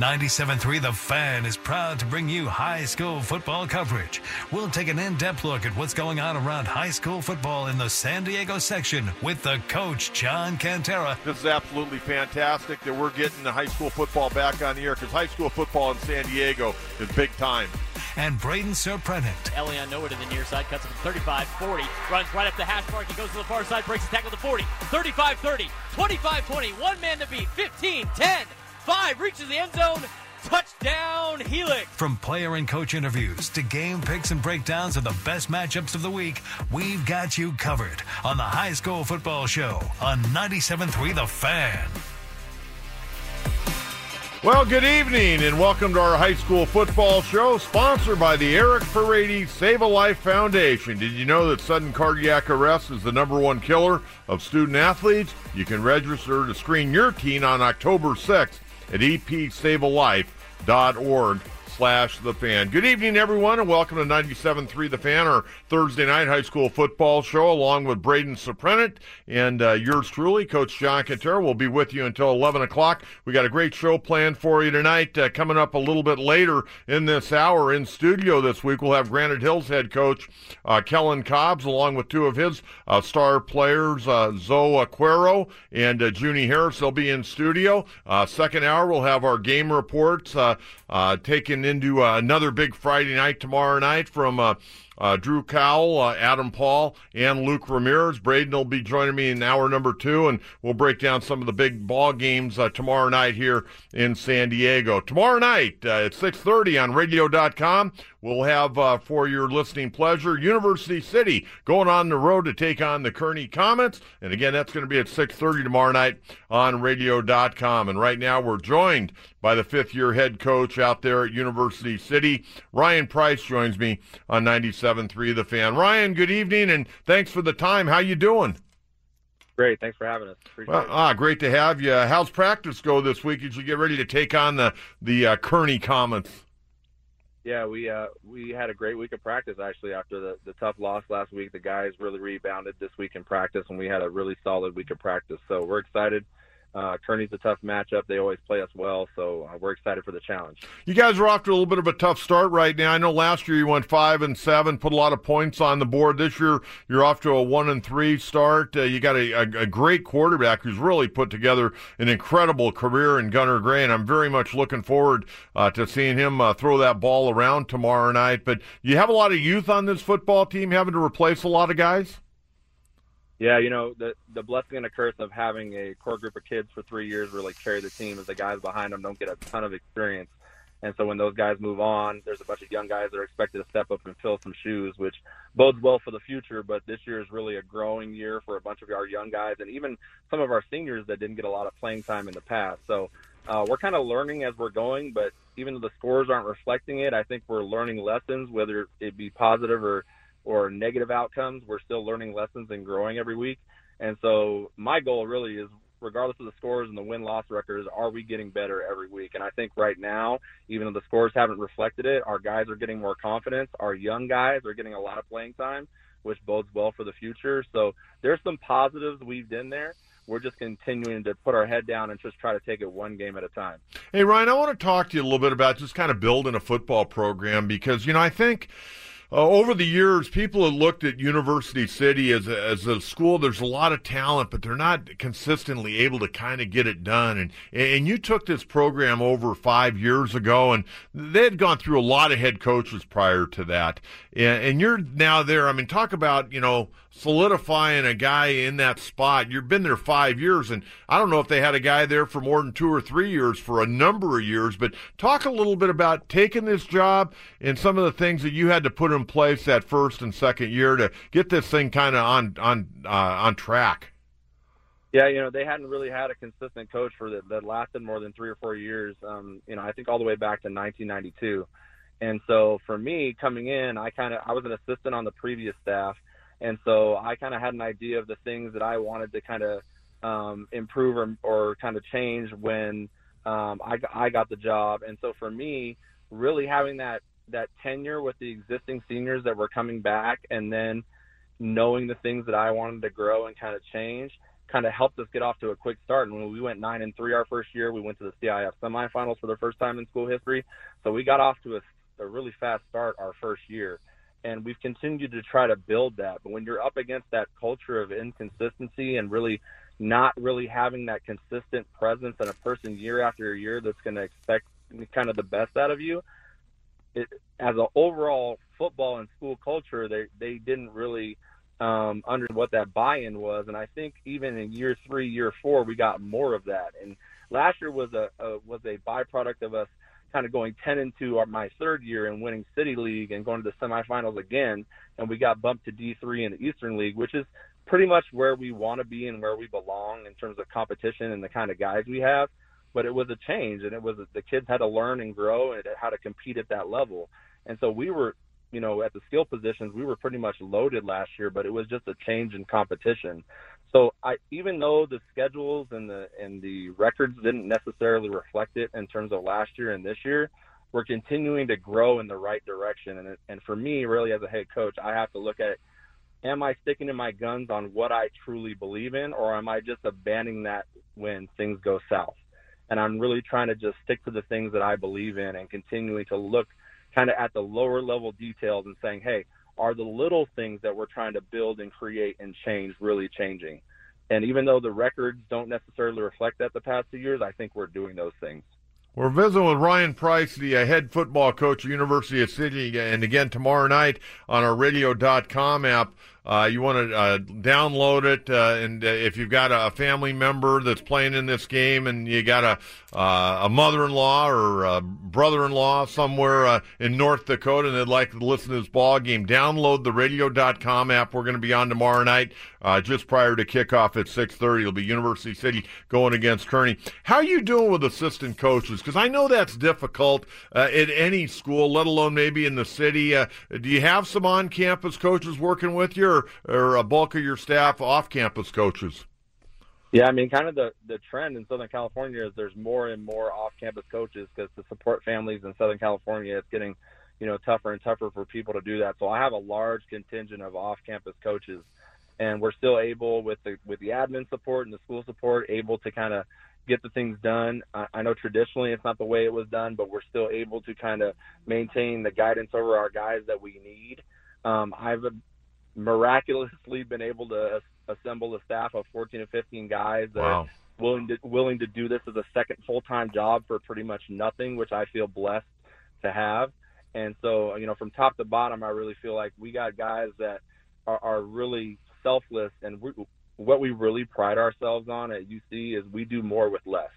97.3 The Fan is proud to bring you high school football coverage. We'll take an in depth look at what's going on around high school football in the San Diego section with the coach, John Kentera. This is absolutely fantastic that we're getting the high school football back on the air because high school football in San Diego is big time. And Braden Surprenant. Elion nowhere to the near side, cuts him 35 40, runs right up the hash mark. He goes to the far side, breaks the tackle to 40, 35 30, 25 20, one man to beat, 15 10 five, reaches the end zone. Touchdown, Helix. From player and coach interviews to game picks and breakdowns of the best matchups of the week, we've got you covered on the High School Football Show on 97.3 The Fan. Well, good evening and welcome to our high school football show sponsored by the Eric Paredes Save a Life Foundation. Did you know that sudden cardiac arrest is the number one killer of student athletes? You can register to screen your teen on October 6th at epsavealife.org slash the fan. Good evening, everyone, and welcome to 97.3 The Fan, our Thursday night high school football show, along with Braden Surprenant and uh, yours truly, Coach John Kentera. will be with you until 11 o'clock. We got a great show planned for you tonight. Uh, coming up a little bit later in this hour in studio this week, we'll have Granite Hills head coach uh, Kellen Cobbs, along with two of his uh, star players, uh, Zoe Aquero and uh, Junie Harris. They'll be in studio. Second hour, we'll have our game reports taken into uh, another big Friday night tomorrow night from uh, uh, Drew Cowell, uh, Adam Paul, and Luke Ramirez. Braden will be joining me in hour number two, and we'll break down some of the big ball games uh, tomorrow night here in San Diego. Tomorrow night uh, at 6.30 on radio.com, we'll have uh, for your listening pleasure University City going on the road to take on the Kearny Komets. And again, that's going to be at 6.30 tomorrow night on radio.com. And right now we're joined by the fifth year head coach out there at University City. Ryan Price joins me on 97.3 The Fan. Ryan, good evening and thanks for the time. How you doing? Great. Thanks for having us. Appreciate well, ah, great to have you. How's practice go this week as you get ready to take on the, the uh, Kearny Komets? Yeah, we uh, we had a great week of practice actually after the, the tough loss last week. The guys really rebounded this week in practice, and we had a really solid week of practice. So we're excited uh, Kearny's a tough matchup. They always play us well, so uh, we're excited for the challenge. You guys are off to a little bit of a tough start right now. I know last year you went five and seven, put a lot of points on the board. This year you're off to a one and three start. Uh, you got a, a, a, great quarterback who's really put together an incredible career in Gunner Gray, and I'm very much looking forward uh, to seeing him uh, throw that ball around tomorrow night. But you have a lot of youth on this football team, having to replace a lot of guys. Yeah, you know the the blessing and a curse of having a core group of kids for three years really carry the team is the guys behind them don't get a ton of experience, and so when those guys move on, there's a bunch of young guys that are expected to step up and fill some shoes, which bodes well for the future. But this year is really a growing year for a bunch of our young guys and even some of our seniors that didn't get a lot of playing time in the past. So uh, we're kind of learning as we're going, but even though the scores aren't reflecting it, I think we're learning lessons, whether it be positive or or negative outcomes. We're still learning lessons and growing every week. And so my goal really is regardless of the scores and the win loss records, are we getting better every week? And I think right now, even though the scores haven't reflected it, our guys are getting more confidence. Our young guys are getting a lot of playing time, which bodes well for the future. So there's some positives weaved in there. We're just continuing to put our head down and just try to take it one game at a time. Hey, Ryan, I want to talk to you a little bit about just kind of building a football program because, you know, I think uh, over the years, people have looked at University City as a, as a school. There's a lot of talent, but they're not consistently able to kind of get it done. And and you took this program over five years ago, and they had gone through a lot of head coaches prior to that. And, and you're now there. I mean, talk about you know solidifying a guy in that spot. You've been there five years, and I don't know if they had a guy there for more than two or three years for a number of years. But talk a little bit about taking this job and some of the things that you had to put in place that first and second year to get this thing kind of on on uh, on track. Yeah, you know, they hadn't really had a consistent coach for that that lasted more than three or four years. Um, you know, I think all the way back to 1992. And so for me coming in, I kind of I was an assistant on the previous staff, and so I kind of had an idea of the things that I wanted to kind of um, improve or, or kind of change when um, I I got the job. And so for me, really having that that tenure with the existing seniors that were coming back, and then knowing the things that I wanted to grow and kind of change kind of helped us get off to a quick start. And when we went nine and three our first year, we went to the CIF semifinals for the first time in school history. So we got off to a, a really fast start our first year. And we've continued to try to build that. But when you're up against that culture of inconsistency and really not really having that consistent presence in a person year after year that's going to expect kind of the best out of you, it, as an overall football and school culture, they they didn't really um, under what that buy-in was. And I think even in year three, year four, we got more of that. And last year was a, a was a byproduct of us kind of going 10 into our, my third year and winning City League and going to the semifinals again. And we got bumped to D3 in the Eastern League, which is pretty much where we want to be and where we belong in terms of competition and the kind of guys we have. But it was a change, and it was the kids had to learn and grow and how to compete at that level. And so we were you know, at the skill positions, we were pretty much loaded last year, but it was just a change in competition. So I, even though the schedules and the and the records didn't necessarily reflect it in terms of last year and this year, we're continuing to grow in the right direction. And and for me, really as a head coach, I have to look at am I sticking to my guns on what I truly believe in, or am I just abandoning that when things go south? And I'm really trying to just stick to the things that I believe in and continuing to look kind of at the lower level details and saying, hey, are the little things that we're trying to build and create and change really changing? And even though the records don't necessarily reflect that the past two years, I think we're doing those things. We're visiting with Ryan Price, the uh, head football coach at University City, and again tomorrow night on our radio.com app. Uh, you want to uh, download it, uh, and uh, if you've got a family member that's playing in this game, and you got a uh, a mother-in-law or a brother-in-law somewhere uh, in North Dakota, and they'd like to listen to this ball game, download the Radio.com app. We're going to be on tomorrow night, just prior to kickoff at 6:30. It'll be University City going against Kearny. How are you doing with assistant coaches? Because I know that's difficult at any school, let alone maybe in the city. do you have some on-campus coaches working with you? Or, a bulk of your staff off-campus coaches? Yeah, I mean, kind of the the trend in Southern California is there's more and more off-campus coaches because to support families in Southern California, it's getting, you know, tougher and tougher for people to do that. So I have a large contingent of off-campus coaches, and we're still able with the with the admin support and the school support, able to kind of get the things done. I, I know traditionally it's not the way it was done, but we're still able to kind of maintain the guidance over our guys that we need. Um, I've miraculously been able to assemble a staff of 14 to 15 guys that wow. are willing to willing to do this as a second full time job for pretty much nothing, which I feel blessed to have. And so, you know, from top to bottom, I really feel like we got guys that are, are really selfless, and we, what we really pride ourselves on at UC is we do more with less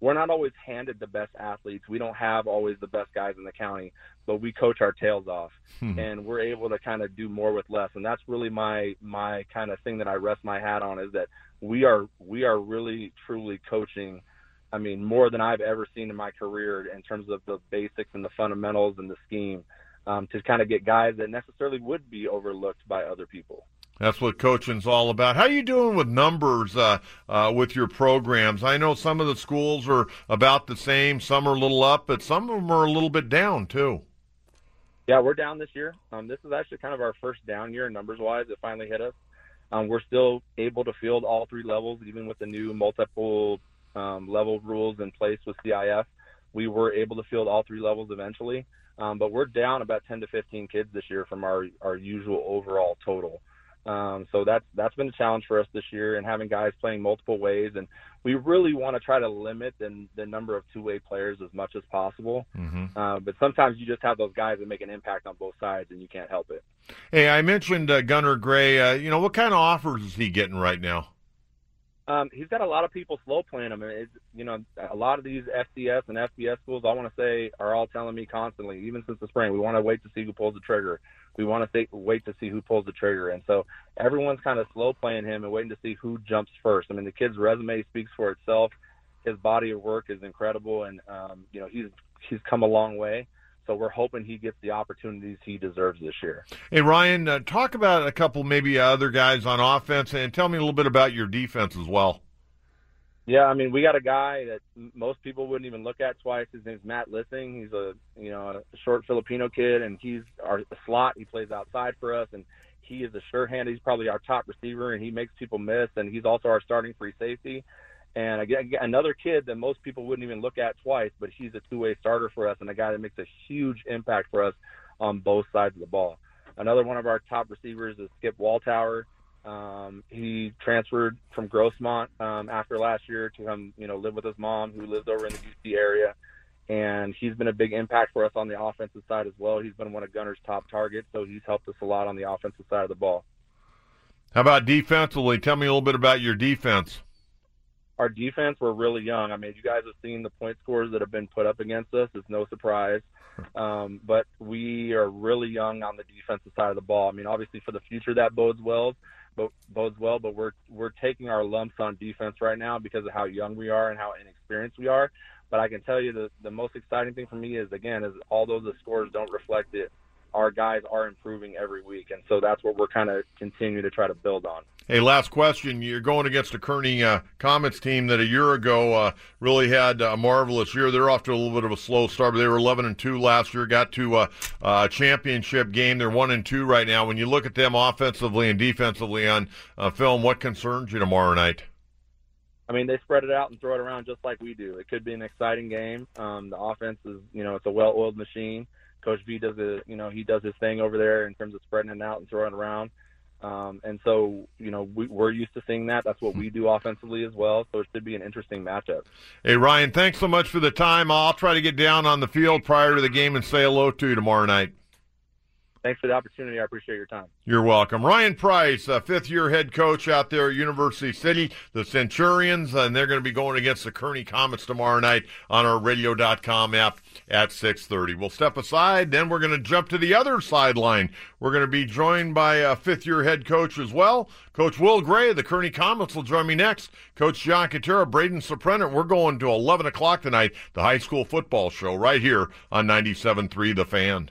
we're not always handed the best athletes. We don't have always the best guys in the county, but we coach our tails off, hmm. and we're able to kind of do more with less. And that's really my my kind of thing that I rest my hat on is that we are we are really truly coaching. I mean, more than I've ever seen in my career in terms of the basics and the fundamentals and the scheme um, to kind of get guys that necessarily would be overlooked by other people. That's what coaching's all about. How are you doing with numbers uh, uh, with your programs? I know some of the schools are about the same, some are a little up, but some of them are a little bit down too. Yeah, we're down this year. Um, this is actually kind of our first down year numbers wise. It finally hit us. Um, we're still able to field all three levels, even with the new multiple um, level rules in place with CIF. We were able to field all three levels eventually, um, but we're down about 10 to 15 kids this year from our our usual overall total. Um, so that's that's been a challenge for us this year, and having guys playing multiple ways. And we really want to try to limit the, the number of two-way players as much as possible. Mm-hmm. Uh, but sometimes you just have those guys that make an impact on both sides, and you can't help it. Hey, I mentioned uh, Gunner Gray. Uh, you know, what kind of offers is he getting right now? Um, he's got a lot of people slow playing him. It's, you know, a lot of these FCS and FBS schools, I want to say, are all telling me constantly, even since the spring, we want to wait to see who pulls the trigger. We want to wait to see who pulls the trigger. And so everyone's kind of slow playing him and waiting to see who jumps first. I mean, the kid's resume speaks for itself. His body of work is incredible, and um, you know, he's he's come a long way. So we're hoping he gets the opportunities he deserves this year. Hey Ryan, uh, talk about a couple maybe other guys on offense, and tell me a little bit about your defense as well. Yeah, I mean, we got a guy that most people wouldn't even look at twice. His name's Matt Lissing. He's a you know a short Filipino kid, and he's our slot. He plays outside for us, and he is a sure hand. He's probably our top receiver, and he makes people miss. And he's also our starting free safety. And another kid that most people wouldn't even look at twice, but he's a two-way starter for us and a guy that makes a huge impact for us on both sides of the ball. Another one of our top receivers is Skip Walltower. Um, he transferred from Grossmont um, after last year to come, you know, live with his mom, who lives over in the UC area, and he's been a big impact for us on the offensive side as well. He's been one of Gunner's top targets, so he's helped us a lot on the offensive side of the ball. How about defensively? Tell me a little bit about your defense our defense, we're really young. I mean, you guys have seen the point scores that have been put up against us. It's no surprise. Um, but we are really young on the defensive side of the ball. I mean, obviously for the future that bodes well, but bodes well. But we're we're taking our lumps on defense right now because of how young we are and how inexperienced we are. But I can tell you the the most exciting thing for me is again is although the scores don't reflect it, our guys are improving every week, and so that's what we're kind of continuing to try to build on. Hey, last question. You're going against a Kearny uh, Komets team that a year ago uh, really had a marvelous year. They're off to a little bit of a slow start, but they were 11 and two last year. Got to uh, a championship game. They're one and two right now. When you look at them offensively and defensively on uh, film, what concerns you tomorrow night? I mean, they spread it out and throw it around just like we do. It could be an exciting game. Um, the offense is, you know, it's a well-oiled machine. Coach V does a, you know, he does his thing over there in terms of spreading it out and throwing it around. Um, and so, you know, we, are used to seeing that. That's what we do offensively as well. So it should be an interesting matchup. Hey, Ryan, thanks so much for the time. I'll try to get down on the field prior to the game and say hello to you tomorrow night. Thanks for the opportunity. I appreciate your time. You're welcome. Ryan Price, uh, fifth year head coach out there at University City, the Centurions, and they're going to be going against the Kearny Komets tomorrow night on our radio.com app at 6.30. We'll step aside, then we're going to jump to the other sideline. We're going to be joined by a fifth year head coach as well. Coach Will Gray, the Kearny Komets, will join me next. Coach John Kentera, Braden Surprenant. We're going to 11 o'clock tonight, the high school football show right here on 97.3 The Fan.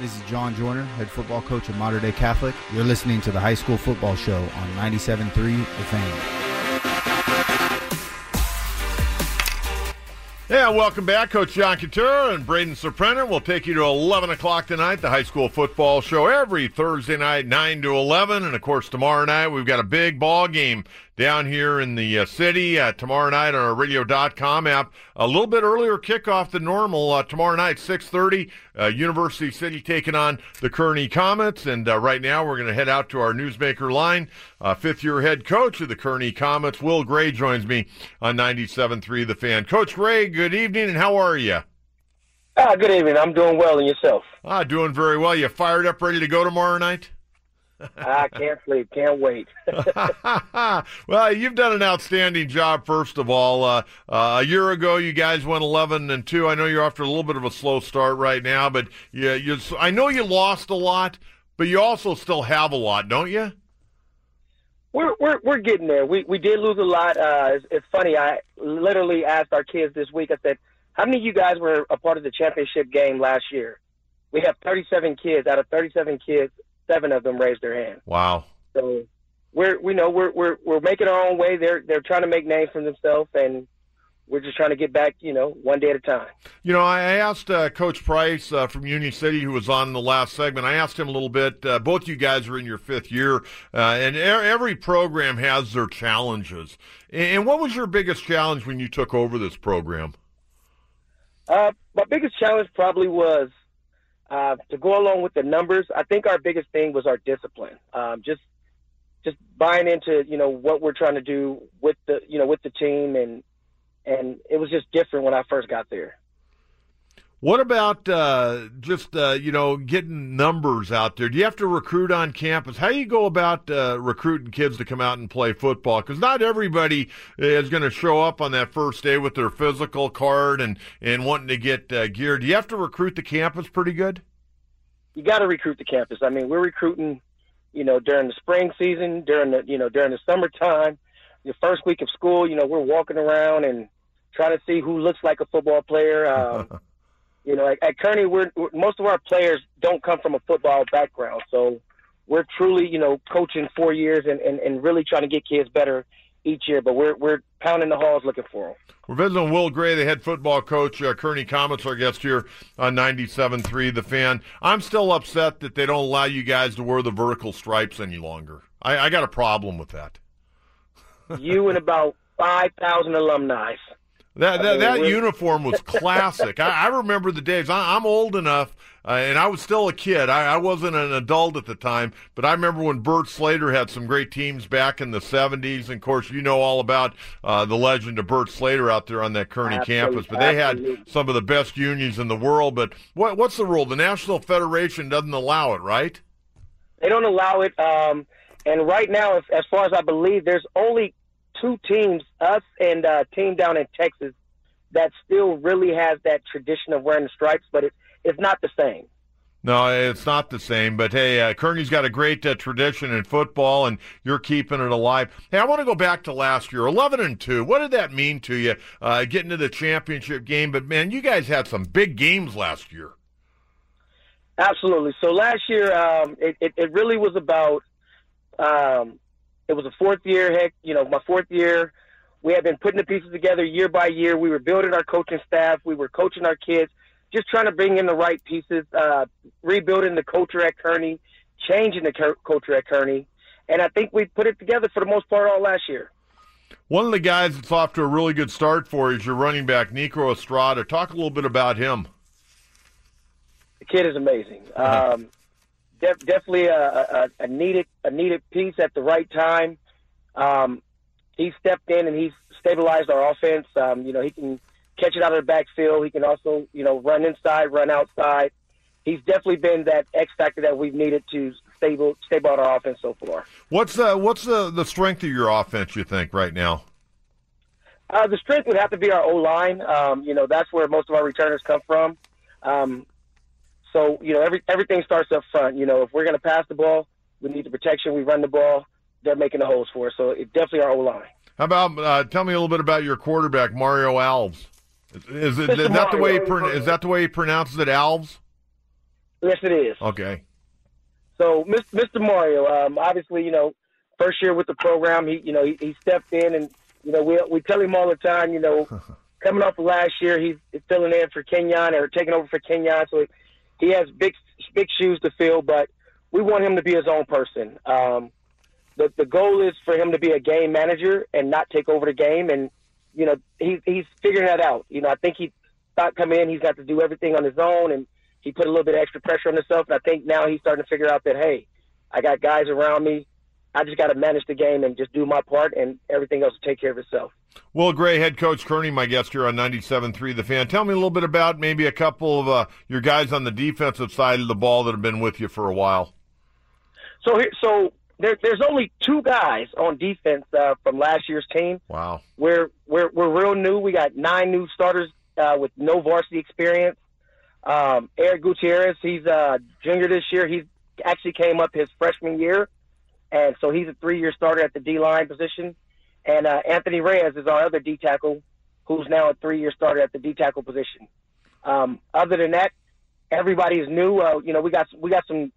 This is John Joyner, head football coach at Mater Dei Catholic. You're listening to the High School Football Show on 97.3 The Fan. Yeah, welcome back. Coach John Couture and Braden Surprenant will take you to 11 o'clock tonight, the high school football show every Thursday night, 9 to 11. And of course, tomorrow night, we've got a big ball game down here in the uh, city uh, tomorrow night on our radio.com app. A little bit earlier kickoff than normal uh, tomorrow night, 6.30. Uh, University City taking on the Kearny Komets. And uh, right now we're going to head out to our newsmaker line. Uh, fifth year head coach of the Kearny Komets, Will Gray, joins me on 97.3 The Fan. Coach Gray, good evening, and how are you? Ah, good evening. I'm doing well, and yourself? Ah, doing very well. You fired up, ready to go tomorrow night? I can't sleep. Can't wait. well, you've done an outstanding job. First of all, uh, uh, a year ago you guys went eleven and two. I know you're after a little bit of a slow start right now, but yeah, you, I know you lost a lot, but you also still have a lot, don't you? We're we're we're getting there. We we did lose a lot. Uh, it's, it's funny. I literally asked our kids this week. I said, "How many of you guys were a part of the championship game last year?" We have 37 kids. Out of 37 kids, seven of them raised their hand. Wow. So we're we know we're we're we're making our own way. They're they're trying to make names for themselves, and we're just trying to get back, you know, one day at a time. You know, I asked uh, Coach Price uh, from Union City, who was on the last segment. I asked him a little bit. Uh, both you guys are in your fifth year, uh, and every program has their challenges. And what was your biggest challenge when you took over this program? Uh, my biggest challenge probably was uh, to go along with the numbers. I think our biggest thing was our discipline. Um, just just buying into you know what we're trying to do with the you know with the team and and it was just different when I first got there. What about uh, just uh, you know getting numbers out there? Do you have to recruit on campus? How do you go about uh, recruiting kids to come out and play football? Because not everybody is going to show up on that first day with their physical card and and wanting to get uh, geared. Do you have to recruit the campus pretty good? You got to recruit the campus. I mean, we're recruiting, you know, during the spring season, during the you know during the summertime, the first week of school. You know, we're walking around and trying to see who looks like a football player. Um, you know, at, at Kearny, we're, we're most of our players don't come from a football background, so we're truly, you know, coaching four years and, and, and really trying to get kids better each year. But we're we're pounding the halls looking for them. We're visiting Will Gray, the head football coach. Uh, Kearny Komets, our guest here on 97.3 The Fan. I'm still upset that they don't allow you guys to wear the vertical stripes any longer. I, I got a problem with that. you and about 5,000 alumni that that, that uniform was classic. I, I, remember the days. I, am old enough, uh, and I was still a kid. I, I, wasn't an adult at the time, but I remember when Bert Slater had some great teams back in the 70s. And of course, you know all about uh, the legend of Bert Slater out there on that Kearny Absolutely. campus. But they had some of the best unions in the world. But what, what's the rule? The National Federation doesn't allow it, right? They don't allow it. Um, and right now, as far as I believe, there's only two teams, us and a team down in Texas, that still really has that tradition of wearing the stripes, but it, it's not the same. No, it's not the same. But hey, uh, Kearny's got a great uh, tradition in football, and you're keeping it alive. Hey, I want to go back to last year, 11 and two. What did that mean to you, uh, getting to the championship game? But man, you guys had some big games last year. Absolutely. So last year, um, it, it, it, really was about um, it was a fourth year, heck, you know, my fourth year. We had been putting the pieces together year by year. We were building our coaching staff. We were coaching our kids, just trying to bring in the right pieces, uh, rebuilding the culture at Kearny, changing the culture at Kearny. And I think we put it together for the most part all last year. One of the guys that's off to a really good start for is your running back, Nico Estrada. Talk a little bit about him. The kid is amazing. Uh-huh. Um, def- definitely a, a, a, needed a needed piece at the right time. Um, he stepped in and he stabilized our offense. Um, you know, he can catch it out of the backfield. He can also, you know, run inside, run outside. He's definitely been that X factor that we've needed to stable stable our offense so far. What's the what's the the strength of your offense? You think right now? Uh, the strength would have to be our O line. Um, you know, that's where most of our returners come from. Um, so you know, every everything starts up front. You know, if we're going to pass the ball, we need the protection. We run the ball. They're making the holes for us. So it definitely our O line. How about uh, tell me a little bit about your quarterback, Mario Alves? Is, it, is that the way he, is that the way he pronounces it, Alves? Yes, it is. Okay. So, Mr. Mario, um, obviously, you know, first year with the program, he, you know, he, he stepped in, and you know, we we tell him all the time, you know, coming off of last year, he's filling in for Kenyon or taking over for Kenyon, so he has big big shoes to fill, but we want him to be his own person. Um, the the goal is for him to be a game manager and not take over the game, and you know he, he's figuring that out. You know, I think he thought come in, he's got to do everything on his own, and he put a little bit of extra pressure on himself. And I think now he's starting to figure out that hey, I got guys around me. I just got to manage the game and just do my part, and everything else will take care of itself. Will Gray, head coach Kearny, my guest here on 97.3 The Fan. Tell me a little bit about maybe a couple of uh, your guys on the defensive side of the ball that have been with you for a while. So, so there, there's only two guys on defense uh, from last year's team. Wow. We're we're we're real new. We got nine new starters uh, with no varsity experience. Um, Eric Gutierrez, he's a uh, junior this year. He actually came up his freshman year, and so he's a three-year starter at the D line position. And uh, Anthony Reyes is our other D tackle, who's now a three-year starter at the D tackle position. Um, other than that, everybody is new. Uh, you know, we got we got some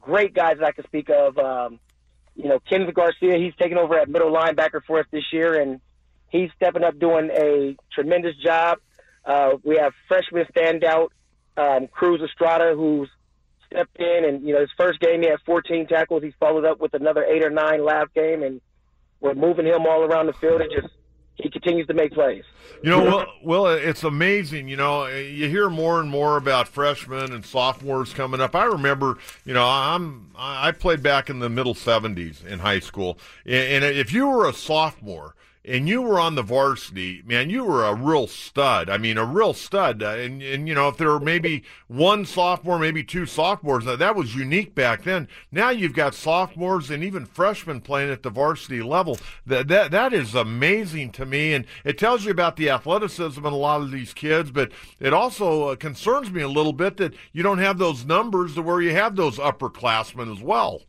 great guys that I can speak of. Um, you know, Kenneth Garcia, he's taking over at middle linebacker for us this year, and he's stepping up, doing a tremendous job. Uh, we have freshman standout um, Cruz Estrada, who's stepped in, and you know his first game he had 14 tackles. He followed up with another eight or nine last game, and we're moving him all around the field and just he continues to make plays. You know, well, well, it's amazing. You know, you hear more and more about freshmen and sophomores coming up. I remember, you know, I'm I played back in the middle '70s in high school, and if you were a sophomore and you were on the varsity, man, you were a real stud. I mean, a real stud. Uh, and, and you know, if there were maybe one sophomore, maybe two sophomores, that was unique back then. Now you've got sophomores and even freshmen playing at the varsity level. That that that is amazing to me, and it tells you about the athleticism in a lot of these kids. But it also uh, concerns me a little bit that you don't have those numbers to where you have those upperclassmen as well.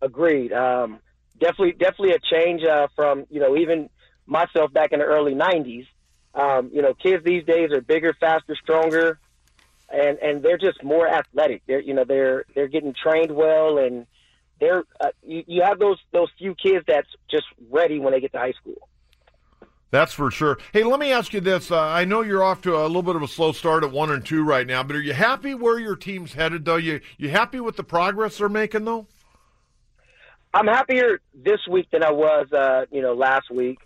Agreed. Um, definitely definitely a change uh, from you know even myself back in the early '90s. Um, you know, kids these days are bigger, faster, stronger, and and they're just more athletic. They're you know they're they're getting trained well, and they're uh, you, you have those those few kids that's just ready when they get to high school. That's for sure. Hey, let me ask you this. Uh, I know you're off to a little bit of a slow start at one and two right now, but are you happy where your team's headed? Though you you happy with the progress they're making, though? I'm happier this week than I was, uh, you know, last week.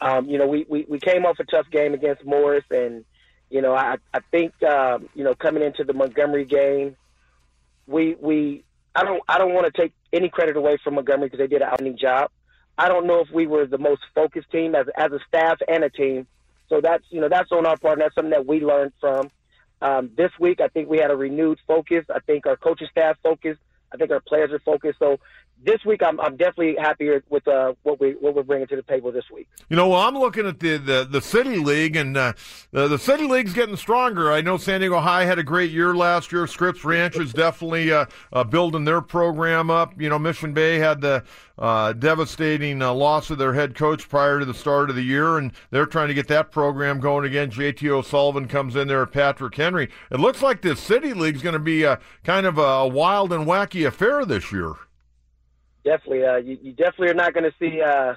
Um, you know, we, we, we came off a tough game against Morse, and you know, I I think um, you know coming into the Montgomery game, we we I don't I don't want to take any credit away from Montgomery because they did an outstanding job. I don't know if we were the most focused team as as a staff and a team. So that's you know that's on our part. And that's something that we learned from. Um, this week, I think we had a renewed focus. I think our coaching staff focused. I think our players are focused. So this week, I'm, I'm definitely happier with uh, what we what we're bringing to the table this week. You know, well, I'm looking at the the, the city league, and uh, the, the city league's getting stronger. I know San Diego High had a great year last year. Scripps Ranch is definitely uh, uh, building their program up. You know, Mission Bay had the uh, devastating uh, loss of their head coach prior to the start of the year, and they're trying to get that program going again. JT O'Sullivan comes in there Patrick Henry. It looks like this city league's going to be a, kind of a wild and wacky affair this year definitely. Uh, you, you definitely are not going to see uh,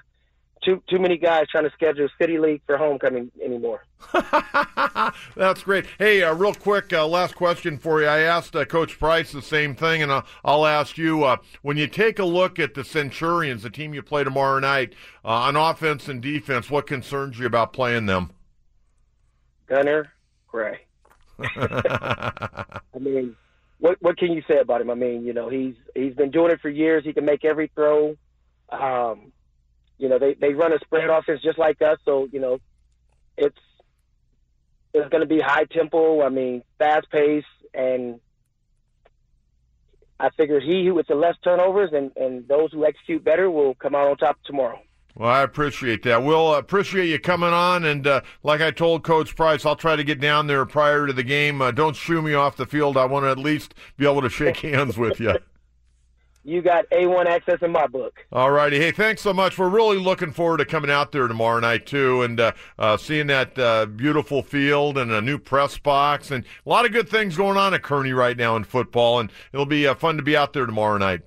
too too many guys trying to schedule city league for homecoming anymore. That's great. Hey, uh, real quick, uh, last question for you. I asked uh, Coach Price the same thing, and uh, I'll ask you: uh, when you take a look at the Centurions, the team you play tomorrow night, uh, on offense and defense, what concerns you about playing them? Gunner Gray. I mean, what what can you say about him? I mean, you know, he's he's been doing it for years. He can make every throw. Um, you know, they they run a spread offense just like us, so you know, it's it's going to be high tempo. I mean, fast pace, and I figure he who with the less turnovers and and those who execute better will come out on top tomorrow. Well, I appreciate that. We'll appreciate you coming on. And uh, like I told Coach Price, I'll try to get down there prior to the game. Uh, don't shoo me off the field. I want to at least be able to shake hands with you. You got A1 access in my book. All righty. Hey, thanks so much. We're really looking forward to coming out there tomorrow night, too, and uh, uh seeing that uh, beautiful field and a new press box. And a lot of good things going on at Kearny right now in football. And it'll be uh, fun to be out there tomorrow night.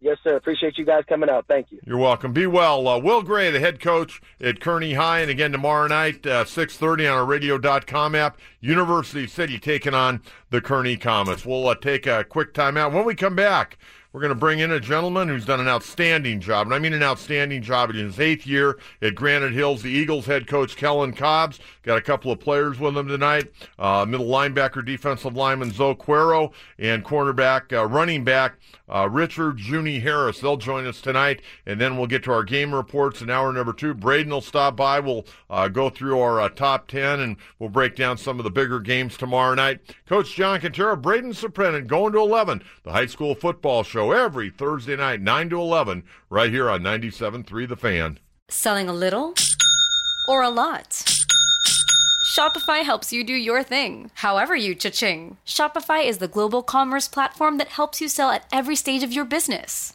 Yes, sir. Appreciate you guys coming out. Thank you. You're welcome. Be well. Uh, Will Gray, the head coach at Kearny High, and again tomorrow night, uh, 6.30 on our radio.com app, University City taking on the Kearny Komets. We'll uh, take a quick timeout. When we come back, we're going to bring in a gentleman who's done an outstanding job, and I mean an outstanding job in his eighth year at Granite Hills. The Eagles head coach Kellen Cobbs got a couple of players with him tonight. Uh, middle linebacker, defensive lineman Zoe Quero, and cornerback, uh, running back uh, Richard Junie Harris. They'll join us tonight, and then we'll get to our game reports in hour number two. Braden will stop by. We'll uh, go through our uh, top ten, and we'll break down some of the bigger games tomorrow night. Coach John Kentera, Braden Surprenant, going to 11, the high school football show show every Thursday night, 9 to 11, right here on 97.3 The Fan. Selling a little or a lot? Shopify helps you do your thing, however you cha-ching. Shopify is the global commerce platform that helps you sell at every stage of your business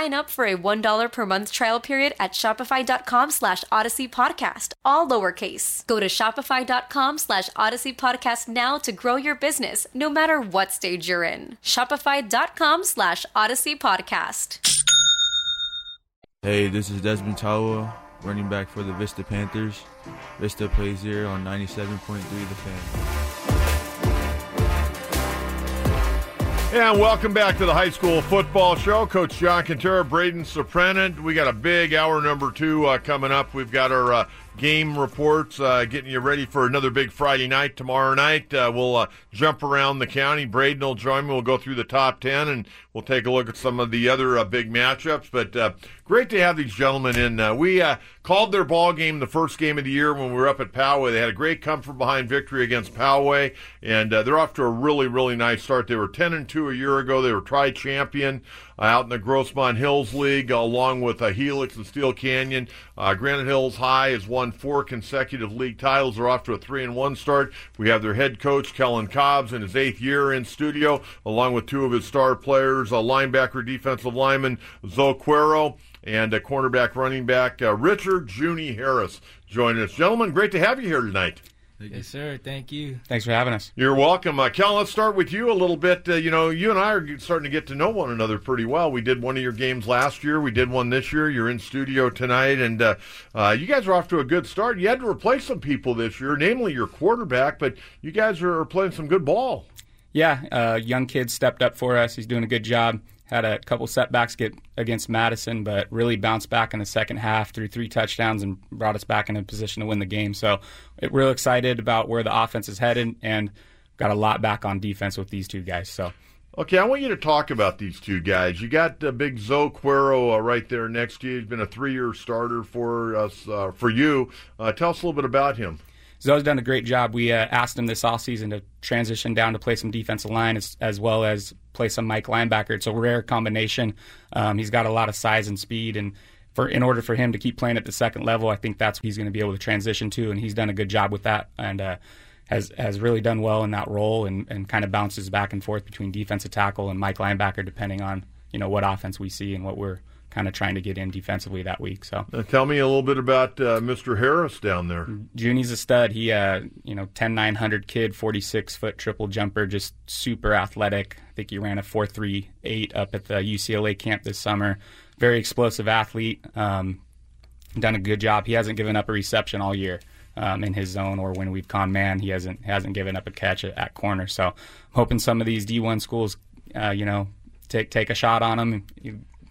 Sign up for a $1 per month trial period at shopify.com slash odyssey podcast, all lowercase. Go to shopify.com slash odyssey podcast now to grow your business, no matter what stage you're in. Shopify.com slash odyssey podcast. Hey, this is Desmond Tawa, running back for the Vista Panthers. Vista plays here on 97.3 The Fan. And welcome back to the high school football show. Coach John Kentera, Braden Surprenant. We got a big hour number two uh, coming up. We've got our uh, game reports, uh, getting you ready for another big Friday night tomorrow night. Uh, we'll uh, jump around the county. Braden will join me. We'll go through the top 10 and we'll take a look at some of the other uh, big matchups. But uh, great to have these gentlemen in. Uh, we called their ball game the first game of the year when we were up at Poway. They had a great come from behind victory against Poway, and they're off to a really, really nice start. They were 10 and 2 a year ago. They were tri champion out in the Grossmont Hills League, along with uh, Helix and Steele Canyon. Uh, Granite Hills High has won four consecutive league titles. They're off to a three and one start. We have their head coach Kellen Cobbs in his eighth year in studio, along with two of his star players, a linebacker, defensive lineman Zoe Quero, and a cornerback, running back uh, Richard Junie Harris joining us. Gentlemen, great to have you here tonight. Yes, sir. Thank you. Thanks for having us. You're welcome. Uh, Kel, let's start with you a little bit. Uh, you know, you and I are starting to get to know one another pretty well. We did one of your games last year. We did one this year. You're in studio tonight, and uh, uh, you guys are off to a good start. You had to replace some people this year, namely your quarterback, but you guys are playing some good ball. Yeah, uh, young kid stepped up for us. He's doing a good job had a couple setbacks get against Madison, but really bounced back in the second half, threw three touchdowns, and brought us back in a position to win the game. So, real excited about where the offense is headed, and got a lot back on defense with these two guys. So. Okay, I want you to talk about these two guys. You got uh, Big Zoe Quero uh, right there next to you. He's been a three-year starter for us, uh, for you. Uh, tell us a little bit about him. Zoe's done a great job. We uh, asked him this offseason to transition down to play some defensive line as, as well as play some Mike linebacker. It's a rare combination. Um, he's got a lot of size and speed, and for in order for him to keep playing at the second level, I think that's what he's going to be able to transition to, and he's done a good job with that, and uh, has has really done well in that role, and, and kind of bounces back and forth between defensive tackle and Mike linebacker, depending on you know what offense we see and what we're kind of trying to get in defensively that week. So uh, tell me a little bit about uh, Mr. Harris down there. Junie's a stud. He, uh, you know, 10 900 kid, 46 foot triple jumper, just super athletic. I think he ran a 4.38 up at the UCLA camp this summer. Very explosive athlete. Um, done a good job. He hasn't given up a reception all year. Um, in his zone or when we've gone man, he hasn't hasn't given up a catch at, at corner. So I'm hoping some of these D1 schools, uh, you know, take take a shot on him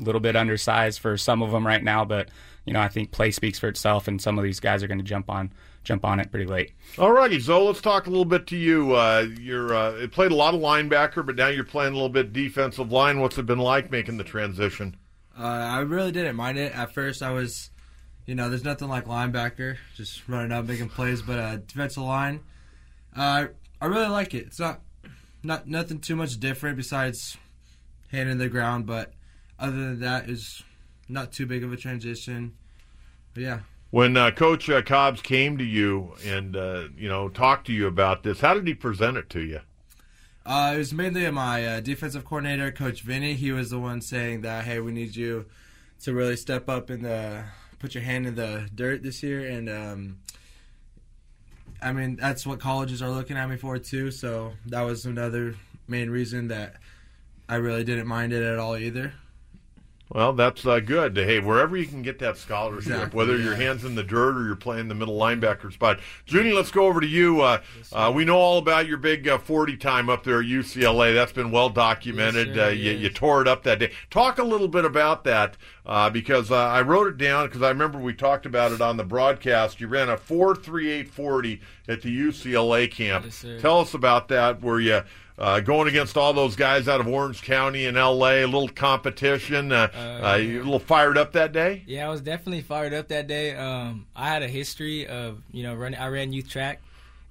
a little bit undersized for some of them right now, but you know I think play speaks for itself, and some of these guys are going to jump on jump on it pretty late. All righty, Zoe, let's talk a little bit to you. Uh, you're uh, played a lot of linebacker, but now you're playing a little bit defensive line. What's it been like making the transition? Uh, I really didn't mind it at first. I was, you know, there's nothing like linebacker, just running up making plays, but uh, defensive line, uh, I really like it. It's not not nothing too much different besides hand in the ground, but other than that, is not too big of a transition. But yeah. When uh, Coach uh, Cobbs came to you and uh, you know talked to you about this, how did he present it to you? Uh, it was mainly my uh, defensive coordinator, Coach Vinny. He was the one saying that, "Hey, we need you to really step up and put your hand in the dirt this year." And um, I mean, that's what colleges are looking at me for too. So that was another main reason that I really didn't mind it at all either. Well, that's uh, good. Hey, wherever you can get that scholarship, Exactly, whether yeah. your hands in the dirt or you're playing the middle linebacker spot. Junie, let's go over to you. Uh, uh, we know all about your big uh, 40 time up there at UCLA. That's been well documented. Yes, sir, uh, you, yes. you tore it up that day. Talk a little bit about that uh, because uh, I wrote it down because I remember we talked about it on the broadcast. You ran a 4.3840 at the UCLA camp. Yes, sir. Tell us about that. Were you uh, going against all those guys out of Orange County and LA? A little competition. Uh, uh, you a little fired up that day? Yeah, I was definitely fired up that day. Um, I had a history of you know running. I ran youth track,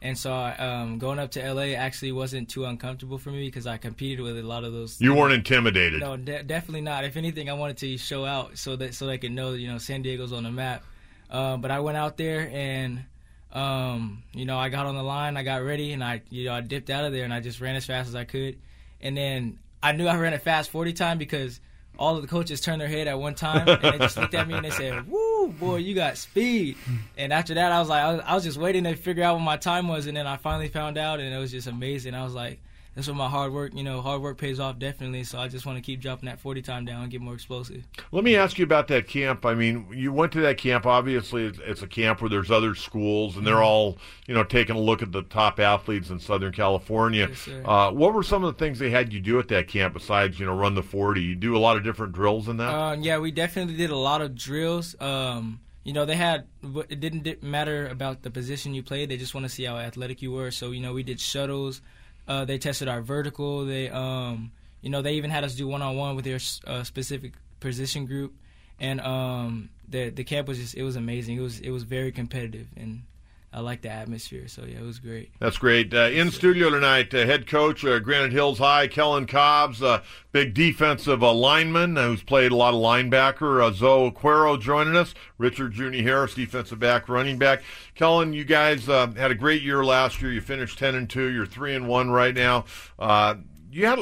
and so um, going up to LA actually wasn't too uncomfortable for me because I competed with a lot of those. You weren't intimidated. No, de- definitely not. If anything, I wanted to show out so that so they could know you know San Diego's on the map. Uh, but I went out there and um, you know I got on the line, I got ready, and I you know I dipped out of there and I just ran as fast as I could. And then I knew I ran a fast 40 time because all of the coaches turned their head at one time and they just looked at me and they said, "Woo, boy, you got speed." And after that, I was like, I was, I was just waiting to figure out what my time was, and then I finally found out, and it was just amazing. I was like, "That's what my hard work, you know, hard work pays off definitely." So I just want to keep dropping that 40 time down and get more explosive. Let me ask you about that camp. I mean, you went to that camp. Obviously, it's, a camp where there's other schools, and Mm-hmm. they're all, you know, taking a look at the top athletes in Southern California. Yes, uh, what were some of the things they had you do at that camp besides, you know, run the 40? You do a lot of different drills in that? Um, yeah, we definitely did a lot of drills. Um, you know, they had it didn't matter about the position you played. They just want to see how athletic you were. So you know, we did shuttles. Uh, they tested our vertical. They, um, you know, they even had us do one on one with their uh, specific position group. And um, the the camp was just it was amazing. It was it was very competitive, and I like the atmosphere. So yeah, it was great. That's great. Uh, in studio tonight, uh, head coach uh, Granite Hills High, Kellen Cobbs, uh, big defensive uh, lineman uh, who's played a lot of linebacker. Uh, Zoe Cuero joining us. Richard Junie Harris, defensive back, running back. Kellen, you guys uh, had a great year last year. You finished ten and two. You're three and one right now. Uh, you had.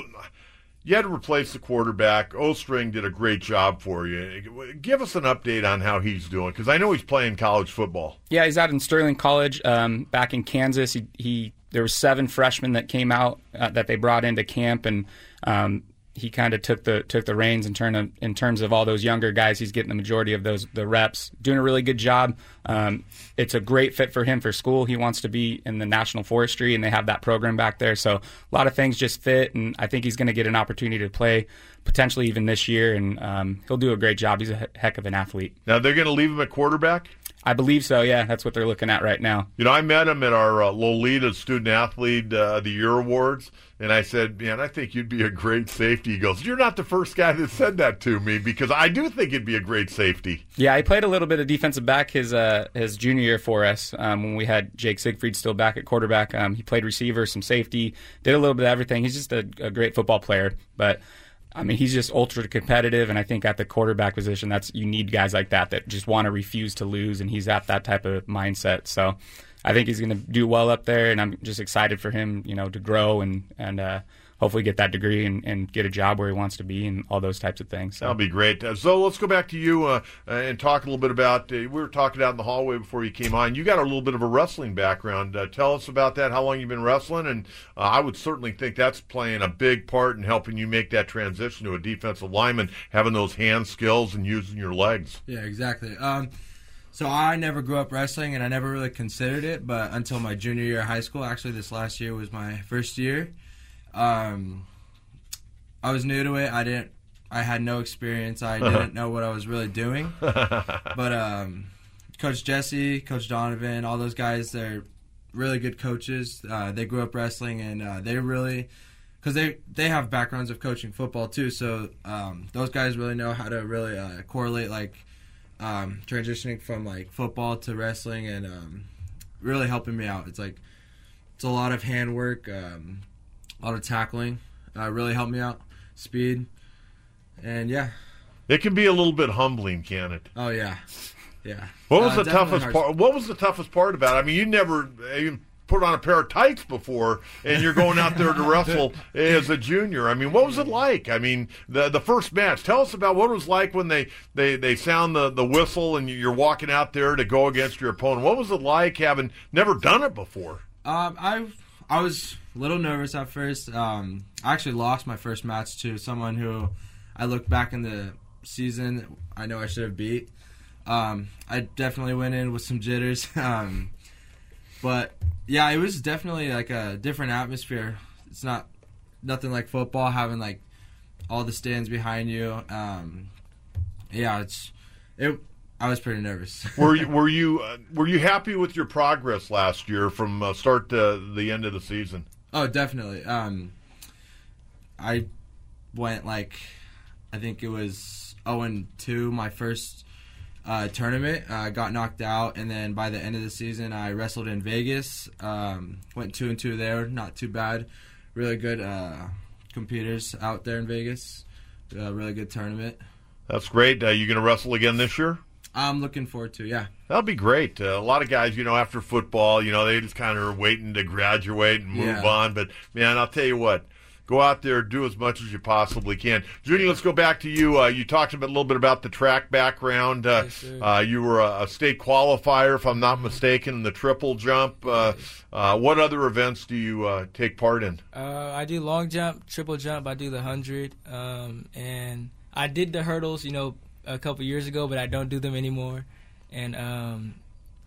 You had to replace the quarterback. Ostring did a great job for you. Give us an update on how he's doing, because I know he's playing college football. Yeah, he's out in Sterling College, um, back in Kansas. He, he there were seven freshmen that came out uh, that they brought into camp, and um, he kind of took the took the reins in turn of, in terms of all those younger guys. He's getting the majority of those the reps, doing a really good job. Um, it's a great fit for him for school. He wants to be in the National Forestry, and they have that program back there. So a lot of things just fit, and I think he's going to get an opportunity to play potentially even this year, and um, he'll do a great job. He's a heck of an athlete. Now they're going to leave him at quarterback. I believe so. Yeah, that's what they're looking at right now. You know, I met him at our uh, Lolita Student Athlete uh, of the Year Awards, and I said, "Man, I think you'd be a great safety." He goes, "You're not the first guy that said that to me because I do think you'd be a great safety." Yeah, he played a little bit of defensive back his uh, his junior year for us um, when we had Jake Siegfried still back at quarterback. Um, he played receiver, some safety, did a little bit of everything. He's just a, a great football player, but I mean, he's just ultra competitive, and I think at the quarterback position, that's you need guys like that that just want to refuse to lose, and he's at that type of mindset. So, I think he's going to do well up there, and I'm just excited for him, you know, to grow and and uh, hopefully get that degree and, and get a job where he wants to be and all those types of things. So. That'll be great. Uh, so let's go back to you uh, uh, and talk a little bit about. Uh, we were talking out in the hallway before you came on. You got a little bit of a wrestling background. Uh, tell us about that. How long you've been wrestling? And uh, I would certainly think that's playing a big part in helping you make that transition to a defensive lineman, having those hand skills and using your legs. Yeah, exactly. Um, so I never grew up wrestling, and I never really considered it, but until my junior year of high school. Actually, this last year was my first year. Um, I was new to it. I didn't. I had no experience. I didn't know what I was really doing. But um, Coach Jesse, Coach Donovan, all those guys, they're really good coaches. Uh, they grew up wrestling, and uh, they really, because they they have backgrounds of coaching football too. So um, those guys really know how to really uh, correlate like um, transitioning from like football to wrestling, and um, really helping me out. It's like it's a lot of handwork, um, a lot of tackling. Uh, really helped me out, speed, and yeah. It can be a little bit humbling, can it? Oh yeah, yeah. What was Uh, the toughest hard- part? What was the toughest part about it? I mean, you never even put on a pair of tights before, and you're going out there to wrestle as a junior. I mean, what was it like? I mean, the the first match. Tell us about what it was like when they they, they sound the, the whistle and you're walking out there to go against your opponent. What was it like having never done it before? Um, I I was a little nervous at first. Um, I actually lost my first match to someone who I look back in the season I know I should have beat. Um, I definitely went in with some jitters. Um, but yeah, it was definitely like a different atmosphere. It's not nothing like football having like all the stands behind you. Um, yeah, it's it. I was pretty nervous. were you were you uh, were you happy with your progress last year from uh, start to the end of the season? Oh, definitely. Um, I went like I think it was 0 and 2 my first uh, tournament. I uh, got knocked out, and then by the end of the season, I wrestled in Vegas. Um, went two and two there, not too bad. Really good uh, competitors out there in Vegas. Uh, really good tournament. That's great. Are you going to wrestle again this year? I'm looking forward to, yeah. That'll be great. Uh, a lot of guys, you know, after football, you know, they just kind of are waiting to graduate and move Yeah. on. But man, I'll tell you what, go out there, do as much as you possibly can. Judy, let's go back to you. Uh, you talked a, bit, a little bit about the track background. Uh, uh, you were a, a state qualifier, if I'm not mistaken, in the triple jump. Uh, uh, what other events do you uh, take part in? Uh, I do long jump, triple jump. I do the hundred, um, and I did the hurdles, you know, a couple years ago, but I don't do them anymore. And um,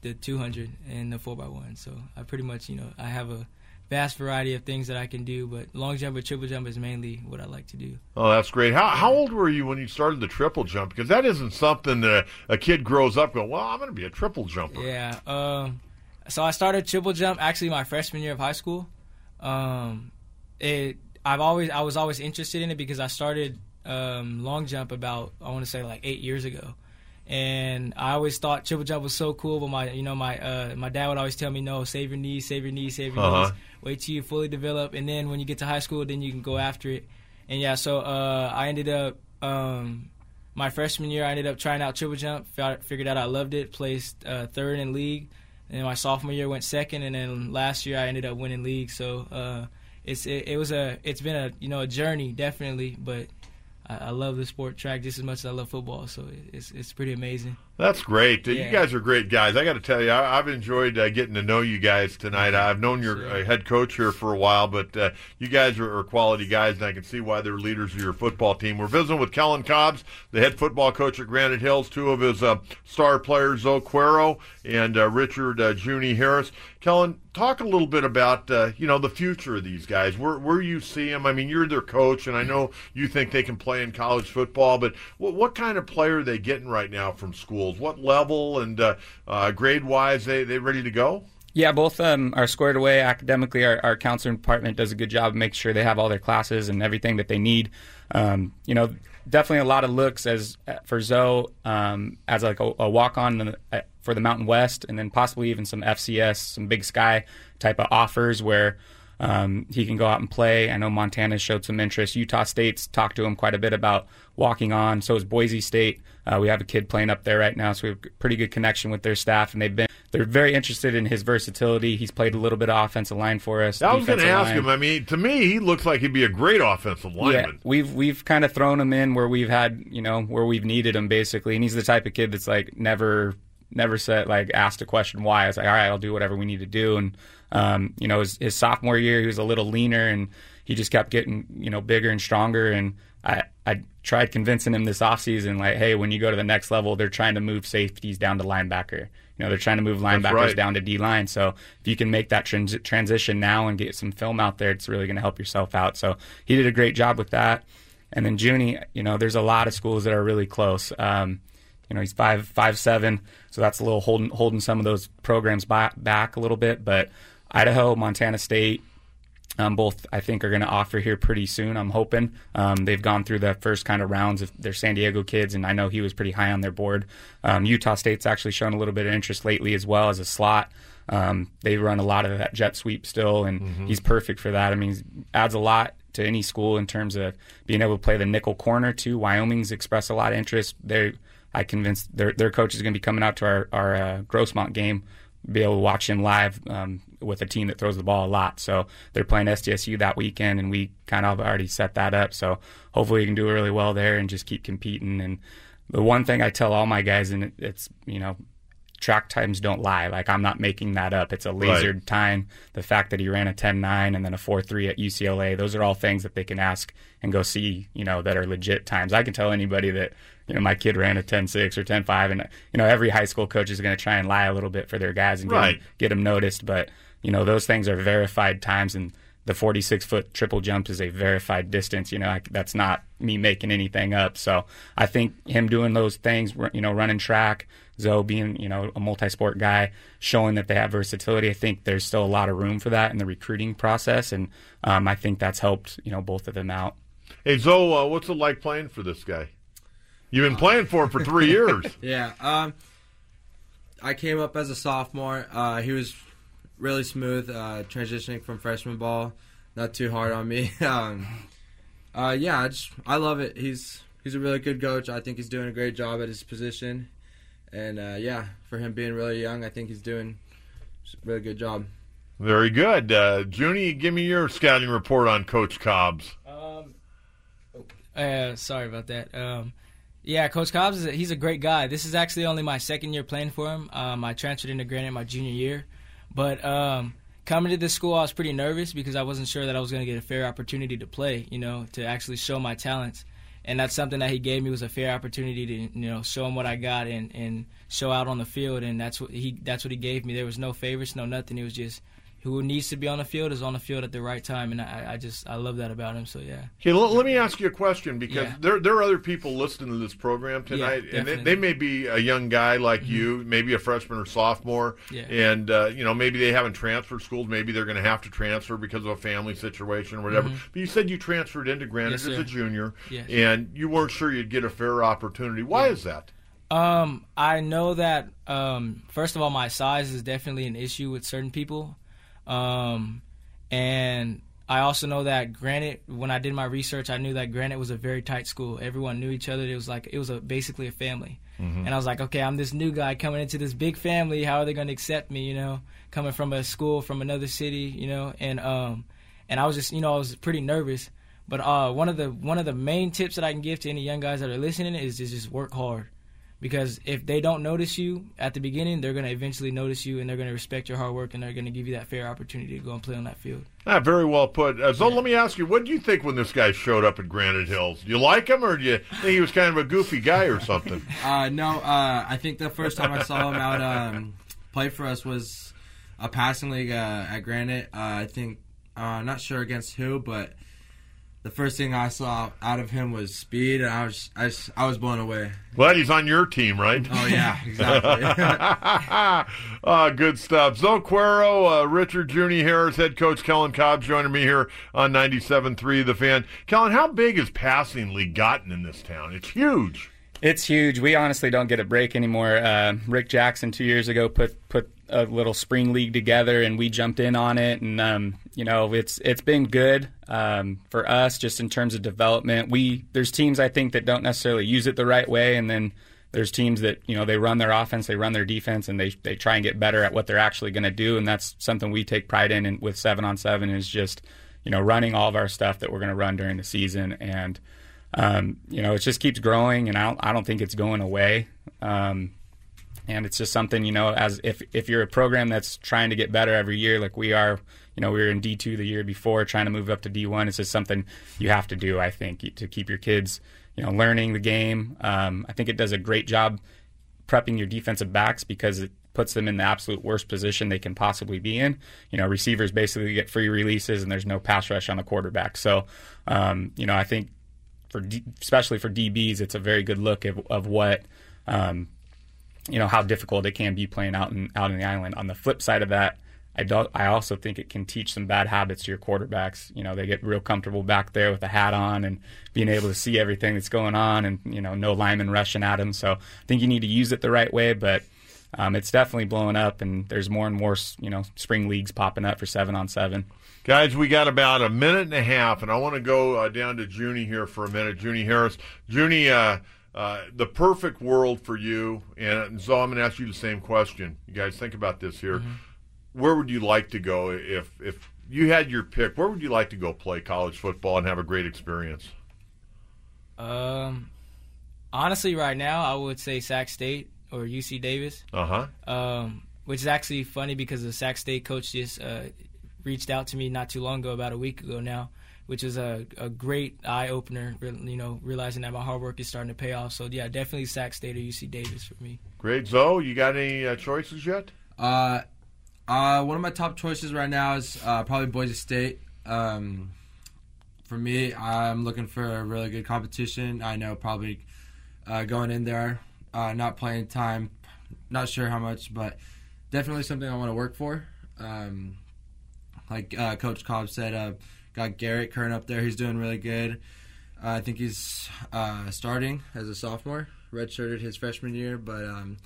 the 200 and the 4x1. So I pretty much, you know, I have a vast variety of things that I can do, but long jump or triple jump is mainly what I like to do. Oh, that's great. How, how old were you when you started the triple jump? Because that isn't something that a, kid grows up going, well, I'm going to be a triple jumper. Yeah. Um, so I started triple jump actually my freshman year of high school. Um, it I've always I was always interested in it because I started um, long jump about I want to say like eight years ago, and I always thought triple jump was so cool. But my you know my uh, my dad would always tell me no, save your knees, save your knees, save your Uh-huh. knees. Wait till you fully develop, and then when you get to high school, then you can go after it. And yeah, so uh, I ended up um, my freshman year. I ended up trying out triple jump. Figured out I loved it. Placed uh, third in league. And my sophomore year went second, and then last year I ended up winning league. So uh, it's it, it was a it's been a you know a journey definitely, but I, I love the sport track just as much as I love football. So it, it's it's pretty amazing. That's great. Uh, You guys are great guys. I got to tell you, I, I've enjoyed uh, getting to know you guys tonight. I've known your uh, head coach here for a while, but uh, you guys are, are quality guys, and I can see why they're leaders of your football team. We're visiting with Kellen Cobbs, the head football coach at Granite Hills, two of his uh, star players, Zoe Cuero and uh, Richard uh, Junie Harris. Kellen, talk a little bit about uh, you know the future of these guys. Where where you see them? I mean, you're their coach, and I know you think they can play in college football, but what, what kind of player are they getting right now from schools? What level and uh, uh, grade wise they they ready to go? Yeah, both um, are squared away academically. Our, our counseling department does a good job of making sure they have all their classes and everything that they need. Um, you know, definitely a lot of looks as for Zoe um, as like a, a walk on for the Mountain West, and then possibly even some FCS, some Big Sky type of offers where. Um, he can go out and play. I know Montana showed some interest. Utah State's talked to him quite a bit about walking on. So is Boise State. Uh, we have a kid playing up there right now, so we have a pretty good connection with their staff, and they've been they're very interested in his versatility. He's played a little bit of offensive line for us. I was going to ask line. him. I mean, to me, he looks like he'd be a great offensive Yeah, lineman. we've we've kind of thrown him in where we've had you know where we've needed him basically, and he's the type of kid that's like never never said like asked a question why. I was like all right, I'll do whatever we need to do, and um, you know his, his sophomore year he was a little leaner and he just kept getting you know bigger and stronger, and I I tried convincing him this offseason like hey when you go to the next level they're trying to move safeties down to linebacker. You know they're trying to move linebackers right. down to D line. So if you can make that trans- transition now and get some film out there, it's really going to help yourself out. So he did a great job with that. And then Junie, you know, there's a lot of schools that are really close. Um, you know, he's five five seven, so that's a little holding holding some of those programs back, back a little bit. But Idaho, Montana State, um, both I think are going to offer here pretty soon. I'm hoping um, they've gone through the first kind of rounds of their San Diego kids, and I know he was pretty high on their board. Um, Utah State's actually shown a little bit of interest lately as well as a slot. Um, they run a lot of that jet sweep still, and Mm-hmm. he's perfect for that. I mean, he adds a lot to any school in terms of being able to play the nickel corner too. Wyoming's expressed a lot of interest. They, I convinced their their coach is going to be coming out to our our uh, Grossmont game, be able to watch him live um, with a team that throws the ball a lot. So they're playing SDSU that weekend, and we kind of already set that up. So hopefully, we can do really well there and just keep competing. And the one thing I tell all my guys, and it, it's you know track times don't lie. Like I'm not making that up. It's a Right. lasered time. The fact that he ran a 10.9 and then a 4.3 at UCLA, those are all things that they can ask and go see, you know, that are legit times. I can tell anybody that, you know, my kid ran a 10.6 or 10.5 and, you know, every high school coach is going to try and lie a little bit for their guys and get, them, get them noticed. But, you know, those things are verified times and the 46 foot triple jump is a verified distance. You know, I, that's not me making anything up. So I think him doing those things, you know, running track, Zoe being, you know, a multi sport guy, showing that they have versatility. I think there's still a lot of room for that in the recruiting process. And um, I think that's helped, you know, both of them out. Hey, Zoe, uh, what's it like playing for this guy? You've been playing for him for three years. Yeah. Um, I came up as a sophomore. Uh, he was really smooth, uh, transitioning from freshman ball. Not too hard on me. um, uh, yeah, I just I love it. He's he's a really good coach. I think he's doing a great job at his position, and uh, yeah, for him being really young, I think he's doing a really good job. Very good. Uh, Junie, give me your scouting report on Coach Cobbs. Um, uh, sorry about that. Um, yeah, Coach Cobbs is a, he's a great guy. This is actually only my second year playing for him. Um, I transferred into Granite my junior year, but um, coming to this school, I was pretty nervous because I wasn't sure that I was going to get a fair opportunity to play. You know, to actually show my talents, and that's something that he gave me was a fair opportunity to you know show him what I got and and show out on the field, and that's what he that's what he gave me. There was no favorites, no nothing. It was just who needs to be on the field is on the field at the right time, and I, I just I love that about him. So yeah. Okay, let, let me ask you a question because Yeah. there there are other people listening to this program tonight, Yeah, and they, they may be a young guy like you, maybe a freshman or sophomore, Yeah. and uh, you know maybe they haven't transferred schools, maybe they're going to have to transfer because of a family situation or whatever. Mhm. But you said you transferred into Granite Yes, as a junior, Yes. and you weren't sure you'd get a fair opportunity. Why is that? Um, I know that um, first of all, my size is definitely an issue with certain people, um, and I also know that Granite. When I did my research, I knew that Granite was a very tight school. Everyone knew each other. It was like it was a basically a family. Mhm. And I was like, okay, I'm this new guy coming into this big family. How are they going to accept me? You know, coming from a school from another city. You know, and um, and I was just, you know, I was pretty nervous. But uh, one of the one of the main tips that I can give to any young guys that are listening is to just work hard, because if they don't notice you at the beginning, they're going to eventually notice you, and they're going to respect your hard work, and they're going to give you that fair opportunity to go and play on that field. Ah, very well put. Uh, so let me ask you, what do you think when this guy showed up at Granite Hills? Do you like him, or do you think he was kind of a goofy guy or something? Uh, no, uh, I think the first time I saw him out um, play for us was a passing league uh, at Granite. Uh, I think, uh, not sure against who, but the first thing I saw out of him was speed, and I was I, was- I was blown away. Glad he's on your team, right? Oh yeah, exactly. uh, good stuff. Zoe Cuero, uh, Richard Junie Harris, head coach Kellen Cobb joining me here on 97.3 The Fan. Kellen, how big has passing league gotten in this town? It's huge. It's huge. We honestly don't get a break anymore. Uh, Rick Jackson two years ago put put a little spring league together, and we jumped in on it. And um, you know, it's it's been good um, for us just in terms of development. We there's teams I think that don't necessarily use it the right way, and then there's teams that you know they run their offense, they run their defense, and they they try and get better at what they're actually going to do. And that's something we take pride in. And with seven on seven is just you know running all of our stuff that we're going to run during the season and um, you know, it just keeps growing, and I don't, I don't think it's going away. Um, and it's just something, you know, as if if you're a program that's trying to get better every year, like we are, you know, we were in D two the year before, trying to move up to D one. It's just something you have to do, I think, to keep your kids, you know, learning the game. Um, I think it does a great job prepping your defensive backs because it puts them in the absolute worst position they can possibly be in. You know, receivers basically get free releases and there's no pass rush on the quarterback. So, um, you know, I think for D, especially for DBs, it's a very good look of, of what um, you know how difficult it can be playing out in out in the island. On the flip side of that, I don't. I also think it can teach some bad habits to your quarterbacks. You know, they get real comfortable back there with a hat on and being able to see everything that's going on, and you know, no linemen rushing at them. So I think you need to use it the right way, but. Um, it's definitely blowing up, and there's more and more, you know, spring leagues popping up for seven on seven. Guys, we got about a minute and a half, and I want to go uh, down to Junie here for a minute. Junie Harris. Junie, uh, uh, the perfect world for you, and so I'm going to ask you the same question. You guys think about this here. Where would you like to go if if you had your pick? Where would you like to go play college football and have a great experience? Um, honestly, right now, I would say Sac State. or UC Davis. Uh huh. Um, which is actually funny because the Sac State coach just uh, reached out to me not too long ago, about a week ago now, which is a, a great eye opener. You know, realizing that my hard work is starting to pay off. So yeah, definitely Sac State or UC Davis for me. Great, Zoe. You got any uh, choices yet? Uh, uh, one of my top choices right now is uh, probably Boise State. Um, for me, I'm looking for a really good competition. I know probably uh, going in there, uh, not playing time, not sure how much, but definitely something I want to work for. Um, like uh, Coach Cobb said, uh, got Garrett Kern up there. He's doing really good. Uh, I think he's uh, starting as a sophomore, redshirted his freshman year. But um,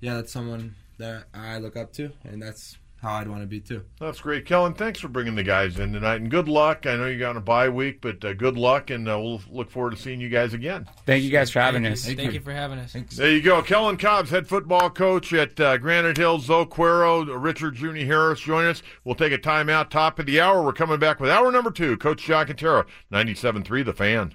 yeah, that's someone that I look up to, and that's how I'd want to be too. That's great, Kellen. Thanks for bringing the guys in tonight, and good luck. I know you got a bye week, but uh, good luck, and uh, we'll look forward to seeing you guys again. Thank you guys for having Thank us. You. Thank, you for having us. Thanks. There you go, Kellen Cobbs, head football coach at uh, Granite Hills. Zoe Cuero, Richard Junie Harris join us. We'll take a timeout. Top of the hour, we're coming back with hour number two. Coach John Quintero, 97.3 The Fan.